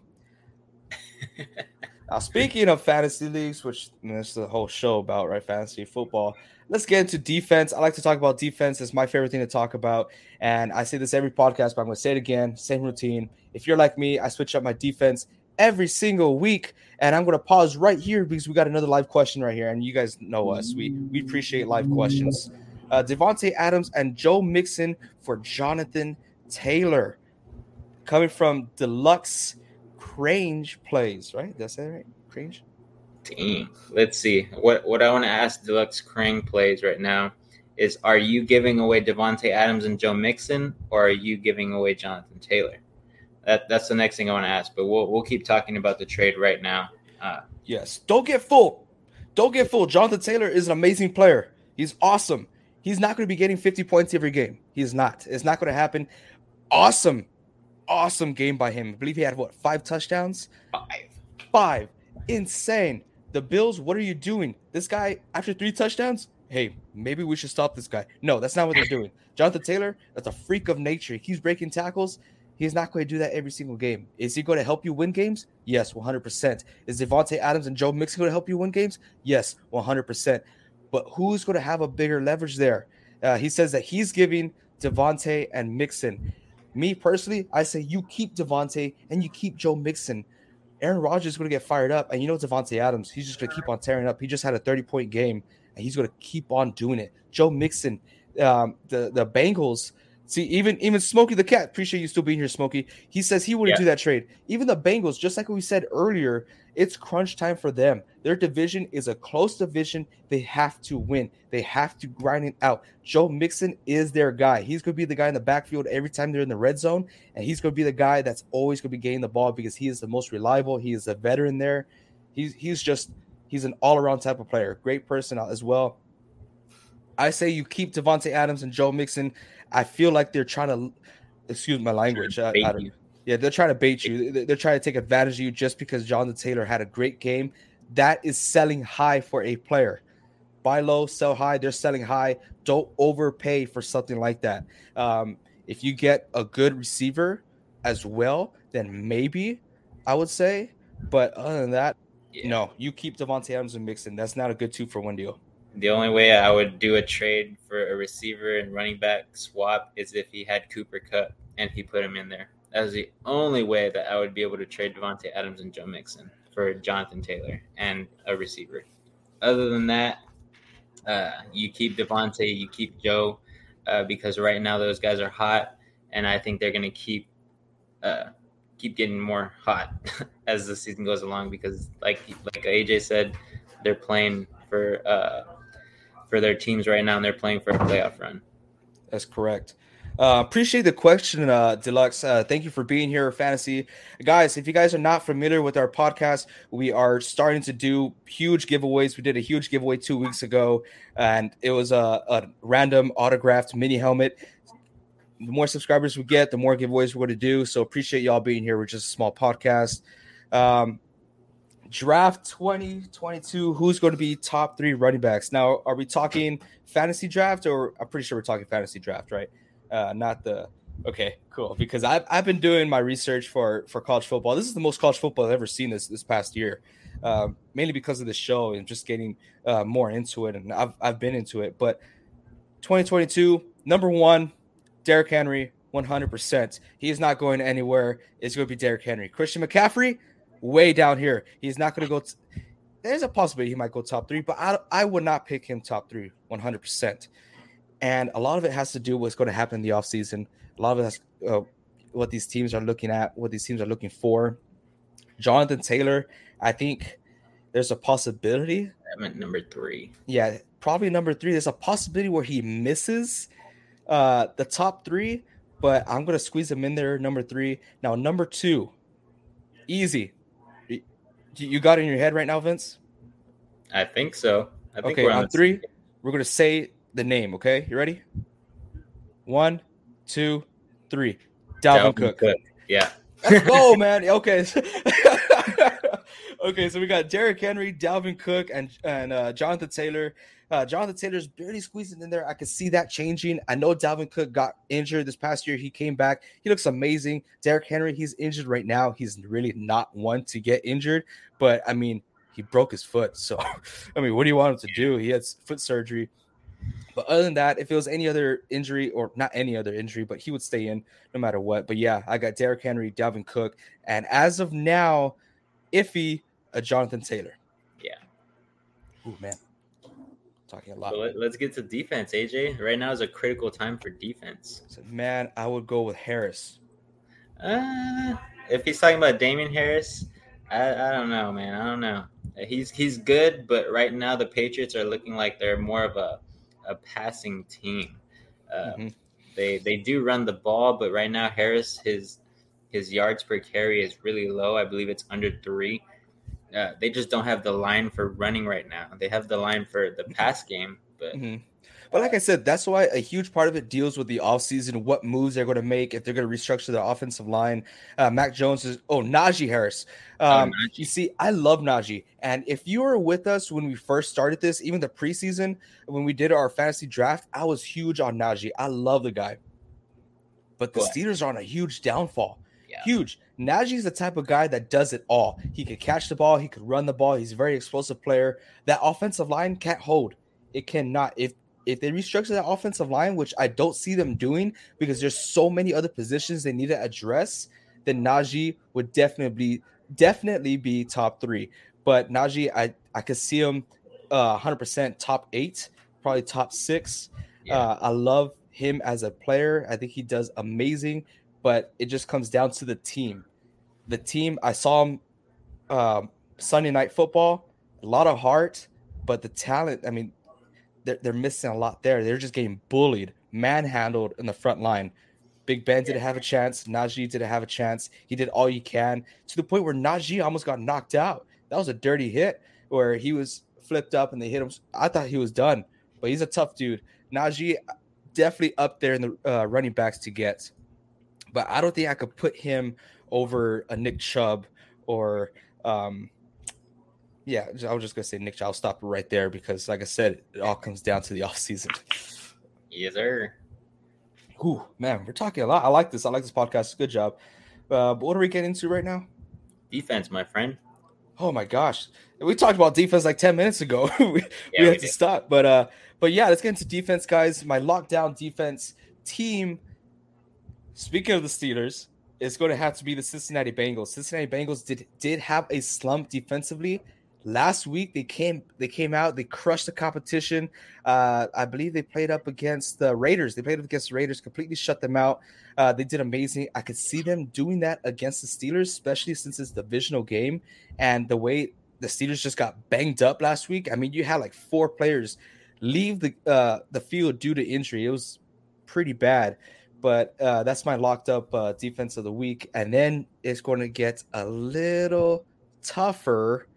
<laughs> Now, speaking of fantasy leagues, which this is the whole show about, right? Fantasy football. Let's get into defense. I like to talk about defense. It's my favorite thing to talk about. And I say this every podcast, but I'm going to say it again. Same routine. If you're like me, I switch up my defense every single week. And I'm going to pause right here because we got another live question right here. And you guys know us. We, we appreciate live questions. Uh, Davante Adams and Joe Mixon for Jonathan Taylor. Coming from Deluxe Crange plays, right? That's that right? Crange? Team. Let's see. What what I want to ask Deluxe Crane plays right now is are you giving away Davante Adams and Joe Mixon or are you giving away Jonathan Taylor? That that's the next thing I want to ask, but we'll we'll keep talking about the trade right now. Uh, yes. Don't get full. Don't get full. Jonathan Taylor is an amazing player. He's awesome. He's not going to be getting 50 points every game. He's not. It's not going to happen. Awesome awesome game by him. I believe he had what five touchdowns? Five. Five. Insane. The Bills, what are you doing? This guy, after three touchdowns, hey, maybe we should stop this guy. No, that's not what they're doing. <laughs> Jonathan Taylor, that's a freak of nature. He's breaking tackles. He's not going to do that every single game. Is he going to help you win games? Yes, 100%. Is Davante Adams and Joe Mixon going to help you win games? Yes, 100%. But who's going to have a bigger leverage there? Uh, he says that he's giving Davante and Mixon. Me personally, I say you keep Davante and you keep Joe Mixon. Aaron Rodgers is going to get fired up, and you know Davante Adams, he's just going to keep on tearing up. He just had a 30 point game, and he's going to keep on doing it. Joe Mixon, um, the the Bengals. See, even even Smokey the cat. Appreciate you still being here, Smokey. He says he wouldn't yeah. do that trade. Even the Bengals, just like we said earlier, it's crunch time for them. Their division is a close division. They have to win. They have to grind it out. Joe Mixon is their guy. He's going to be the guy in the backfield every time they're in the red zone, and he's going to be the guy that's always going to be getting the ball because he is the most reliable. He is a veteran there. He's he's just he's an all around type of player. Great person as well. I say you keep Davante Adams and Joe Mixon. I feel like they're trying to excuse my language. I, I yeah, they're trying to bait you. They're trying to take advantage of you just because Jonathan Taylor had a great game. That is selling high for a player. Buy low, sell high. They're selling high. Don't overpay for something like that. Um, if you get a good receiver as well, then maybe I would say. But other than that, yeah. no, you keep Davante Adams and Mixon. That's not a good two for one deal. The only way I would do a trade for a receiver and running back swap is if he had Cooper Kupp and he put him in there. That was the only way that I would be able to trade Davante Adams and Joe Mixon for Jonathan Taylor and a receiver. Other than that, uh, you keep Davante, you keep Joe, uh, because right now those guys are hot, and I think they're going to keep uh, keep getting more hot <laughs> as the season goes along. Because like like AJ said, they're playing for uh, for their teams right now, and they're playing for a playoff run. That's correct. Uh, appreciate the question, uh, Deluxe. Uh, thank you for being here, Fantasy guys. If you guys are not familiar with our podcast, we are starting to do huge giveaways. We did a huge giveaway two weeks ago, and it was a, a random autographed mini helmet. The more subscribers we get, the more giveaways we're going to do. So appreciate y'all being here. We're just a small podcast. Um, draft 2022 who's going to be top three running backs now are we talking fantasy draft or i'm pretty sure we're talking fantasy draft right uh, not the okay, cool. Because I've I've been doing my research for for college football. This is the most college football I've ever seen this this past year, um, mainly because of the show and just getting uh, more into it. And I've I've been into it. But 2022, number one, Derrick Henry, 100. percent He is not going anywhere. It's going to be Derrick Henry. Christian McCaffrey, way down here. He's not going to go. T- there's a possibility he might go top three, but I, I would not pick him top three 100%. And a lot of it has to do with what's going to happen in the offseason. A lot of it has uh, what these teams are looking at, what these teams are looking for. Jonathan Taylor, I think there's a possibility. I'm at number three. Yeah, probably number three. There's a possibility where he misses uh, the top three, but I'm going to squeeze him in there, number three. Now, number two, easy. You got it in your head right now, Vince? I think so. I think okay, on, on three, we're to say the name. Okay, you ready? One, two, three. Dalvin, Dalvin Cook. Cook. Yeah. Let's go, <laughs> man. Okay. <laughs> okay, so we got Derrick Henry, Dalvin Cook, and and uh, Jonathan Taylor. Uh, Jonathan Taylor's barely squeezing in there. I could see that changing. I know Dalvin Cook got injured this past year. He came back. He looks amazing. Derrick Henry, he's injured right now. He's really not one to get injured, but I mean, he broke his foot. So, <laughs> I mean, what do you want him to do? He had foot surgery. But other than that, if it was any other injury or not any other injury, but he would stay in no matter what. But yeah, I got Derrick Henry, Dalvin Cook, and as of now, iffy, a Jonathan Taylor. Yeah. Oh man, talking a lot. So let, us get to defense, AJ. Right now is a critical time for defense. So, man, I would go with Harris. Uh, if he's talking about Damien Harris, I, I don't know, man. I don't know. He's he's good, but right now the Patriots are looking like they're more of a a passing team. Uh, mm-hmm. They they do run the ball, but right now Harris his his yards per carry is really low. I believe it's under three. Uh, they just don't have the line for running right now. They have the line for the pass game, but mm-hmm. But like I said, that's why a huge part of it deals with the offseason, what moves they're going to make, if they're going to restructure the offensive line. Uh, Mac Jones is, oh, Najee Harris. Oh, um, oh, Najee. You see, I love Najee. And if you were with us when we first started this, even the preseason, when we did our fantasy draft, I was huge on Najee. I love the guy. But the Steelers are on a huge downfall. Yeah. Huge. Najee's the type of guy that does it all. He could catch the ball, he could run the ball. He's a very explosive player. That offensive line can't hold. It cannot. If if they restructure that offensive line, which I don't see them doing because there's so many other positions they need to address, then Najee would definitely definitely be top three. But Najee, I I could see him uh, 100% top eight, probably top six. Yeah. Uh, I love him as a player. I think he does amazing, but it just comes down to the team. The team I saw him uh, Sunday night football, a lot of heart, but the talent. I mean, they're, they're missing a lot there. They're just getting bullied, manhandled in the front line. Big Ben didn't have a chance. Najee didn't have a chance. He did all he can to the point where Najee almost got knocked out. That was a dirty hit where he was flipped up and they hit him. I thought he was done, but he's a tough dude. Najee definitely up there in the uh, running backs to get, but I don't think I could put him over a Nick Chubb or um, yeah, I was just gonna say Nick. Chubb. I'll stop right there because, like I said, it all comes down to the <laughs> offseason. Yes, sir. Ooh, man, we're talking a lot. I like this. I like this podcast. Good job. Uh, but what are we getting into right now? Defense, my friend. Oh my gosh, we talked about defense like ten minutes ago. <laughs> we, yeah, we had to stop, but uh, but yeah, let's get into defense, guys. My lockdown defense team. Speaking of the Steelers, it's going to have to be the Cincinnati Bengals. Cincinnati Bengals did did have a slump defensively last week they came they came out they crushed the competition uh, i believe they played up against the raiders they played up against the raiders completely shut them out uh, they did amazing i could see them doing that against the steelers especially since it's divisional game and the way the Steelers just got banged up last week. I mean, you had like four players leave the uh, the field due to injury. It was pretty bad. But uh, that's my locked up uh, defense of the week, and then it's going to get a little tougher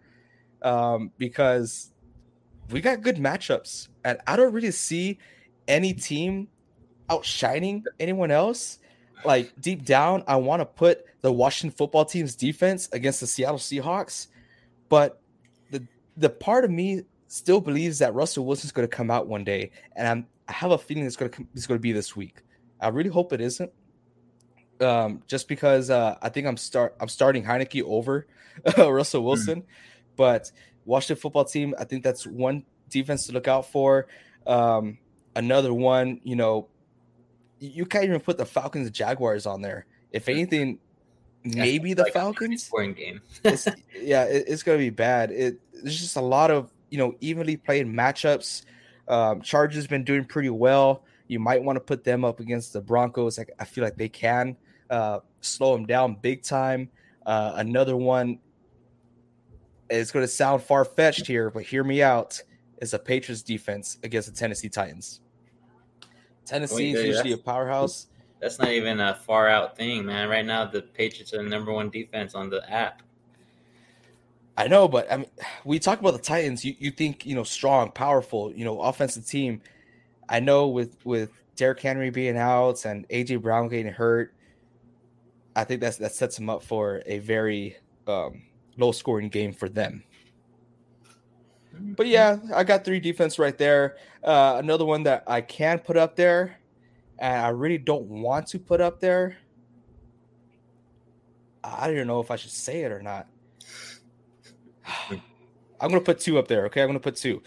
um, because we got good matchups, and I don't really see any team outshining anyone else. Like deep down, I want to put the Washington football team's defense against the Seattle Seahawks, but the the part of me still believes that Russell Wilson's going to come out one day, and I'm, I have a feeling it's going to it's going to be this week. I really hope it isn't, um, just because uh, I think I'm start I'm starting Heinicke over <laughs> uh, Russell hmm. Wilson, mm. but Washington football team, I think that's one defense to look out for. Um, another one, you know, you can't even put the Falcons and Jaguars on there. If anything, maybe the like Falcons. Scoring game. <laughs> it's, yeah, it, it's going to be bad. It, there's just a lot of you know evenly played matchups. Um, Chargers been doing pretty well. You might want to put them up against the Broncos. I, I feel like they can uh, slow them down big time. Uh, another one is going to sound far fetched here, but hear me out. Is a Patriots defense against the Tennessee Titans. Tennessee is usually a powerhouse. That's not even a far out thing, man. Right now, the Patriots are the number one defense on the app. I know, but I mean, we talk about the Titans. You you think you know strong, powerful, you know, offensive team. I know with with Derrick Henry being out and AJ Brown getting hurt, I think that's that sets them up for a very um, low scoring game for them. But yeah, I got three defense right there. Uh, another one that I can put up there, and I really don't want to put up there. I don't know if I should say it or not. <sighs> I'm gonna put two up there. Okay, I'm gonna put two.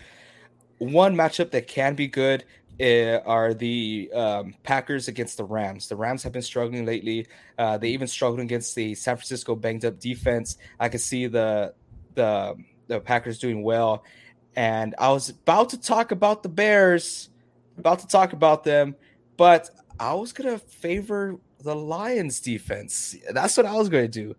One matchup that can be good are the um, Packers against the Rams. The Rams have been struggling lately. Uh, they even struggled against the San Francisco banged up defense. I could see the the the Packers doing well. And I was about to talk about the Bears, about to talk about them, but I was gonna favor the Lions defense. That's what I was gonna do.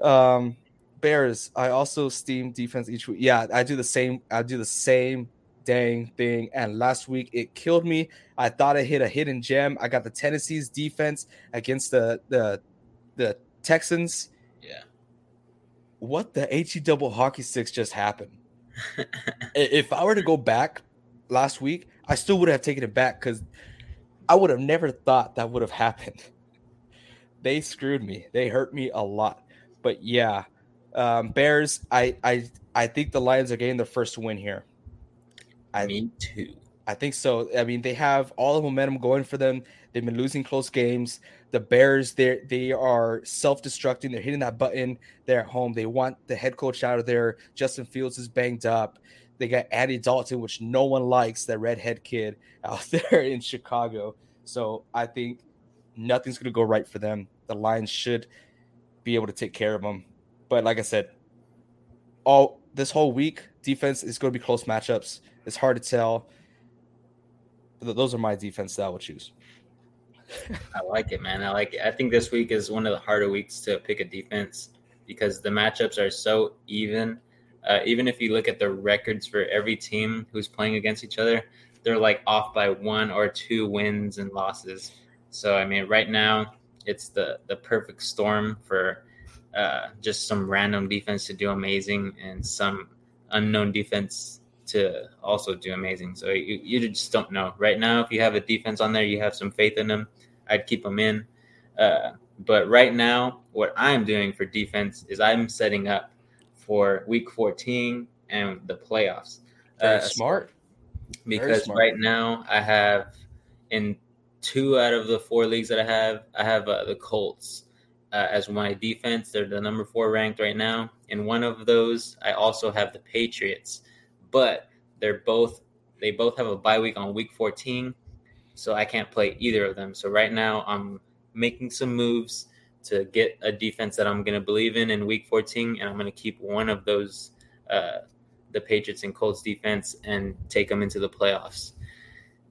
Um, Bears. I also steam defense each week. Yeah, I do the same. I do the same dang thing. And last week it killed me. I thought I hit a hidden gem. I got the Tennessee's defense against the the the Texans. Yeah. What the he double hockey sticks just happened? <laughs> if I were to go back last week, I still would have taken it back because I would have never thought that would have <laughs> happened. They screwed me. They hurt me a lot. But yeah, um, Bears. I I I think the Lions are getting the first win here. I, me too. I think so. I mean, they have all the momentum going for them. They've been losing close games. The Bears, they they are self-destructing. They're hitting that button. They're at home. They want the head coach out of there. Justin Fields is banged up. They got Andy Dalton, which no one likes, that redhead kid <laughs> out there in Chicago. So I think nothing's going to go right for them. The Lions should be able to take care of them. But like I said, all this whole week, defense is going to be close matchups. It's hard to tell. Those are my defense that I would choose. <laughs> I like it, man. I like it. I think this week is one of the harder weeks to pick a defense because the matchups are so even. Uh, even if you look at the records for every team who's playing against each other, they're like off by one or two wins and losses. So I mean, right now it's the the perfect storm for uh, just some random defense to do amazing and some unknown defense to also do amazing. So you, you just don't know. Right now, if you have a defense on there, you have some faith in them. I'd keep them in. Uh, but right now, what I'm doing for defense is I'm setting up for week 14 and the playoffs. Uh, smart. Because smart. right now, I have in two out of the four leagues that I have, I have uh, the Colts uh, as my defense. They're the number four ranked right now. In one of those, I also have the Patriots, but they're both they both have a bye week on week 14, so I can't play either of them. So right now, I'm making some moves to get a defense that I'm going to believe in in week 14, and I'm going to keep one of those. Uh, the Patriots and Colts defense and take them into the playoffs.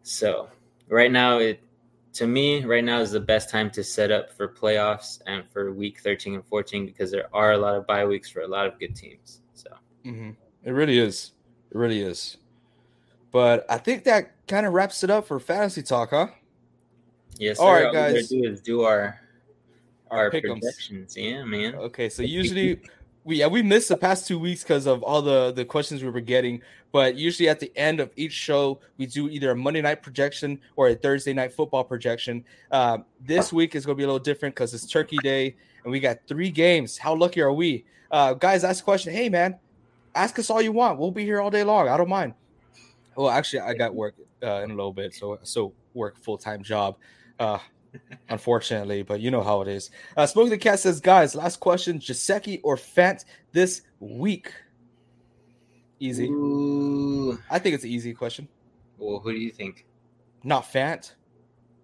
So right now it to me, right now is the best time to set up for playoffs and for week 13 and 14 because there are a lot of bye weeks for a lot of good teams. So Mm-hmm. It really is. It really is. But I think that kind of wraps it up for fantasy talk, huh? Yes, sir. All right, guys. All we do is do our our, our projections. Yeah, man. Okay, so usually we yeah we missed the past two weeks because of all the the questions we were getting. But usually at the end of each show, we do either a Monday night projection or a Thursday night football projection. Uh, this week is going to be a little different because it's Turkey Day and we got three games. How lucky are we, uh, guys? Ask a question. Hey, man, ask us all you want. We'll be here all day long. I don't mind. Well, actually, I got work uh, in a little bit, so so work full time job. Unfortunately, but you know how it is. Uh, Smokey the Cat says, guys, last question: Gesicki or Fant this week? Easy. Ooh. I think it's an easy question. Well, who do you think? Not Fant.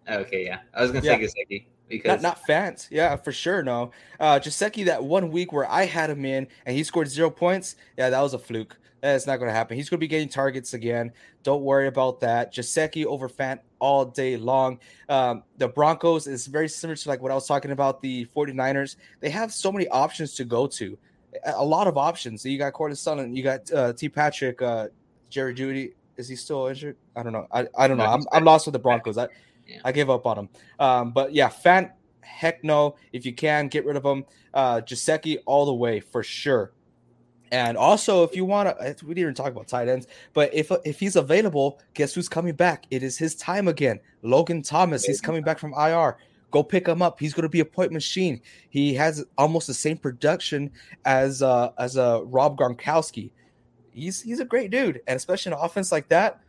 Okay, yeah, I was gonna yeah. say Gesicki because not, not Fant. Yeah, for sure. No, uh, that one week where I had him in and he scored zero points. Yeah, that was a fluke. That's not going to happen. He's going to be getting targets again. Don't worry about that. Gesicki over Fant all day long. Um, the Broncos is very similar to like what I was talking about the 49ers. They have so many options to go to, a lot of options. You got Courtland Sutton, you got uh, T. Patrick, uh, Jerry Jeudy. Is he still injured? I don't know. I, I don't know. I'm, I'm lost with the Broncos. I, yeah. I gave up on him. Um, but yeah, Fant, heck no. If you can, get rid of him. Uh, Gesicki all the way for sure. And also, if you want to, we didn't even talk about tight ends, but if if he's available, guess who's coming back? It is his time again. Logan Thomas, he's coming back from IR. Go pick him up. He's going to be a point machine. He has almost the same production as uh, as a uh, Rob Gronkowski. He's he's a great dude, and especially an offense like that.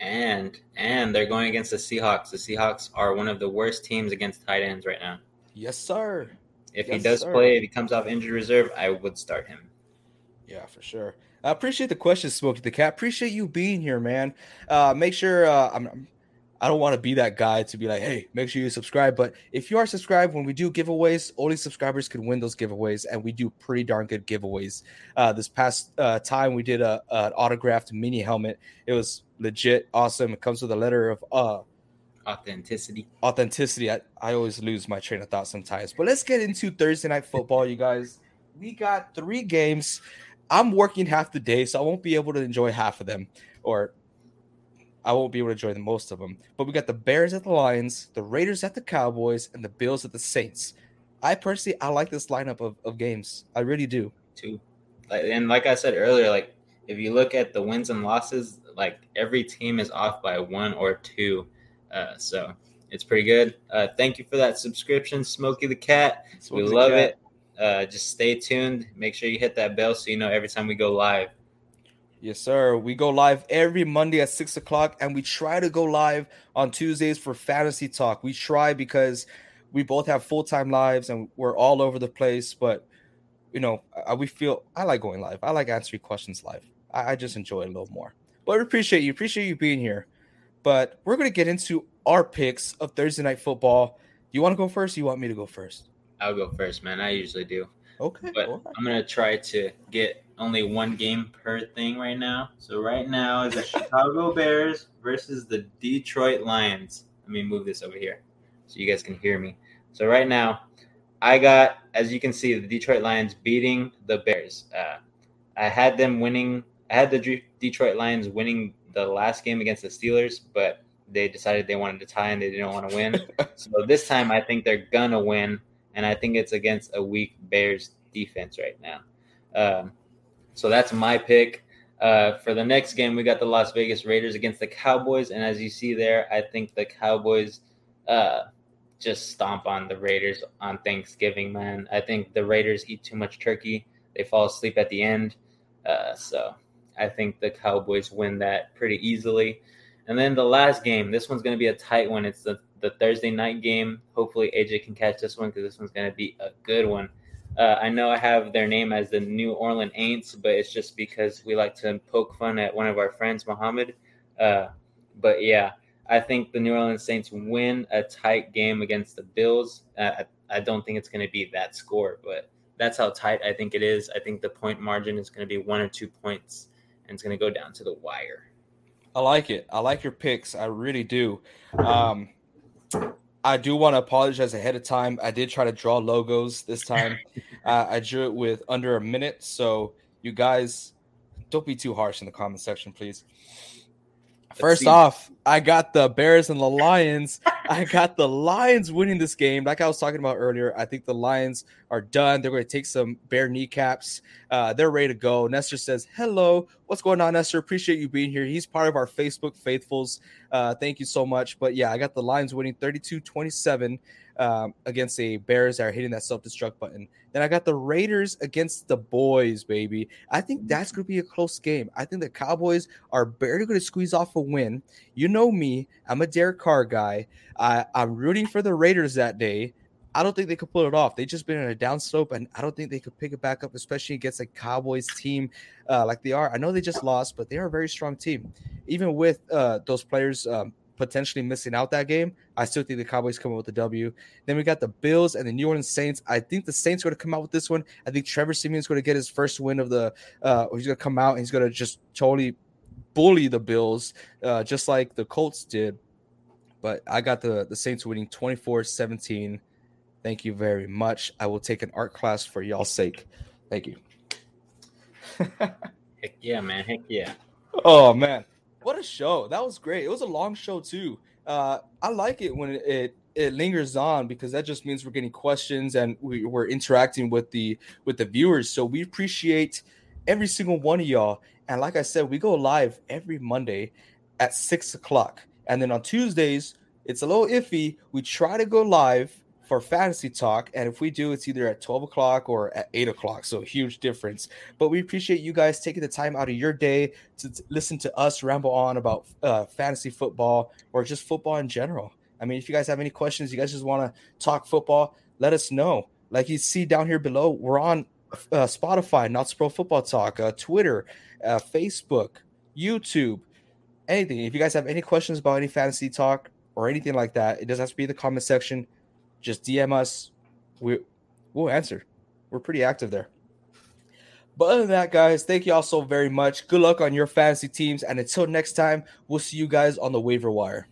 And and they're going against the Seahawks. The Seahawks are one of the worst teams against tight ends right now. Yes, sir. If yes, he does sir. play, if he comes off injured reserve, I would start him. Yeah, for sure. I appreciate the question, Smokey the Cat. Appreciate you being here, man. Uh, make sure uh, I'm. I don't want to be that guy to be like, hey, make sure you subscribe. But if you are subscribed, when we do giveaways, only subscribers can win those giveaways, and we do pretty darn good giveaways. Uh, this past uh, time, we did a, an autographed mini helmet. It was legit awesome. It comes with a letter of uh, authenticity. Authenticity. I, I always lose my train of thought sometimes. But let's get into Thursday night football, you guys. We got three games. I'm working half the day, so I won't be able to enjoy half of them, or I won't be able to enjoy the most of them. But we got the Bears at the Lions, the Raiders at the Cowboys, and the Bills at the Saints. I personally, I like this lineup of, of games. I really do. Too, and like I said earlier, like if you look at the wins and losses, like every team is off by one or two. Uh, so it's pretty good. Uh, thank you for that subscription, Smokey the Cat. Smokey we love cat. it uh, just stay tuned. Make sure you hit that bell so you know every time we go live. Yes, sir. We go live every Monday at six o'clock, and we try to go live on Tuesdays for fantasy talk. We try because we both have full time lives and we're all over the place. But you know, we feel I like going live. I like answering questions live. I, I just enjoy it a little more. But we appreciate you. Appreciate you being here. But we're gonna get into our picks of Thursday night football. You want to go first? you want me to go first? I'll go first, man. I usually do. Okay. But right. I'm gonna try to get only one game per thing right now. So right now is the <laughs> Chicago Bears versus the Detroit Lions. Let me move this over here so you guys can hear me. So right now, I got, as you can see, the Detroit Lions beating the Bears. Uh, I had them winning. I had the Detroit Lions winning the last game against the Steelers, but they decided they wanted to tie and they didn't want to win. <laughs> so this time, I think they're gonna win and I think it's against a weak Bears defense right now. Um, so that's my pick. Uh, for the next game, we got the Las Vegas Raiders against the Cowboys, and as you see there, I think the Cowboys uh, just stomp on the Raiders on Thanksgiving. Man, I think the Raiders eat too much turkey; they fall asleep at the end. Uh, so I think the Cowboys win that pretty easily. And then the last game, this one's going to be a tight one. It's the the Thursday night game. Hopefully, AJ can catch this one because this one's going to be a good one. Uh, I know I have their name as the New Orleans Aints, but it's just because we like to poke fun at one of our friends, Muhammad. Uh, but yeah, I think the New Orleans Saints win a tight game against the Bills. Uh, I, don't think it's going to be that score, but that's how tight I think it is. I think the point margin is going to be one or two points, and it's going to go down to the wire. I like it. I like your picks. I really do. Um, I do want to apologize ahead of time. I did try to draw logos this time. <laughs> uh, I drew it with under a minute, so you guys don't be too harsh in the comment section, please. First off, I got the Bears and the Lions. I got the Lions winning this game. Like I was talking about earlier, I think the Lions are done. They're going to take some bare kneecaps. Uh, they're ready to go. Nestor says, Hello. What's going on, Nestor? Appreciate you being here. He's part of our Facebook faithfuls. Uh, thank you so much. But yeah, I got the Lions winning 32 27 um, against the Bears that are hitting that self destruct button. Then I got the Raiders against the Boys, baby. I think that's going to be a close game. I think the Cowboys are barely going to squeeze off a win. You know me, I'm a Derek Carr guy. I, I'm rooting for the Raiders that day. I don't think they could pull it off. They've just been in a down slope, and I don't think they could pick it back up, especially against a Cowboys team uh, like they are. I know they just lost, but they are a very strong team. Even with uh, those players um, potentially missing out that game. I still think the Cowboys come out with the W. Then we got the Bills and the New Orleans Saints. I think the Saints are going to come out with this one. I think Trevor Siemian is going to get his first win of the. Uh, he's going to come out and he's going to just totally bully the Bills, uh, just like the Colts did. But I got the the Saints winning 24-17. Thank you very much. I will take an art class for y'all's sake. Thank you. <laughs> Heck yeah, man. Heck yeah. Oh man. What a show! That was great. It was a long show too. Uh, I like it when it, it, it lingers on because that just means we're getting questions and we, we're interacting with the with the viewers. So we appreciate every single one of y'all. And like I said, we go live every Monday at six o'clock, and then on Tuesdays it's a little iffy. We try to go live for fantasy talk. And if we do, it's either at 12 o'clock or at 8 o'clock. So huge difference. But we appreciate you guys taking the time out of your day to t- listen to us ramble on about uh, fantasy football or just football in general. I mean, if you guys have any questions, you guys just want to talk football, let us know. Like you see down here below, we're on uh, Spotify, Not Pro Football Talk, uh, Twitter, uh, Facebook, YouTube, anything. If you guys have any questions about any fantasy talk or anything like that, it doesn't have to be in the comment section just DM us. We we'll answer. We're pretty active there. But other than that, guys, thank you all so very much. Good luck on your fantasy teams. And until next time, we'll see you guys on the waiver wire.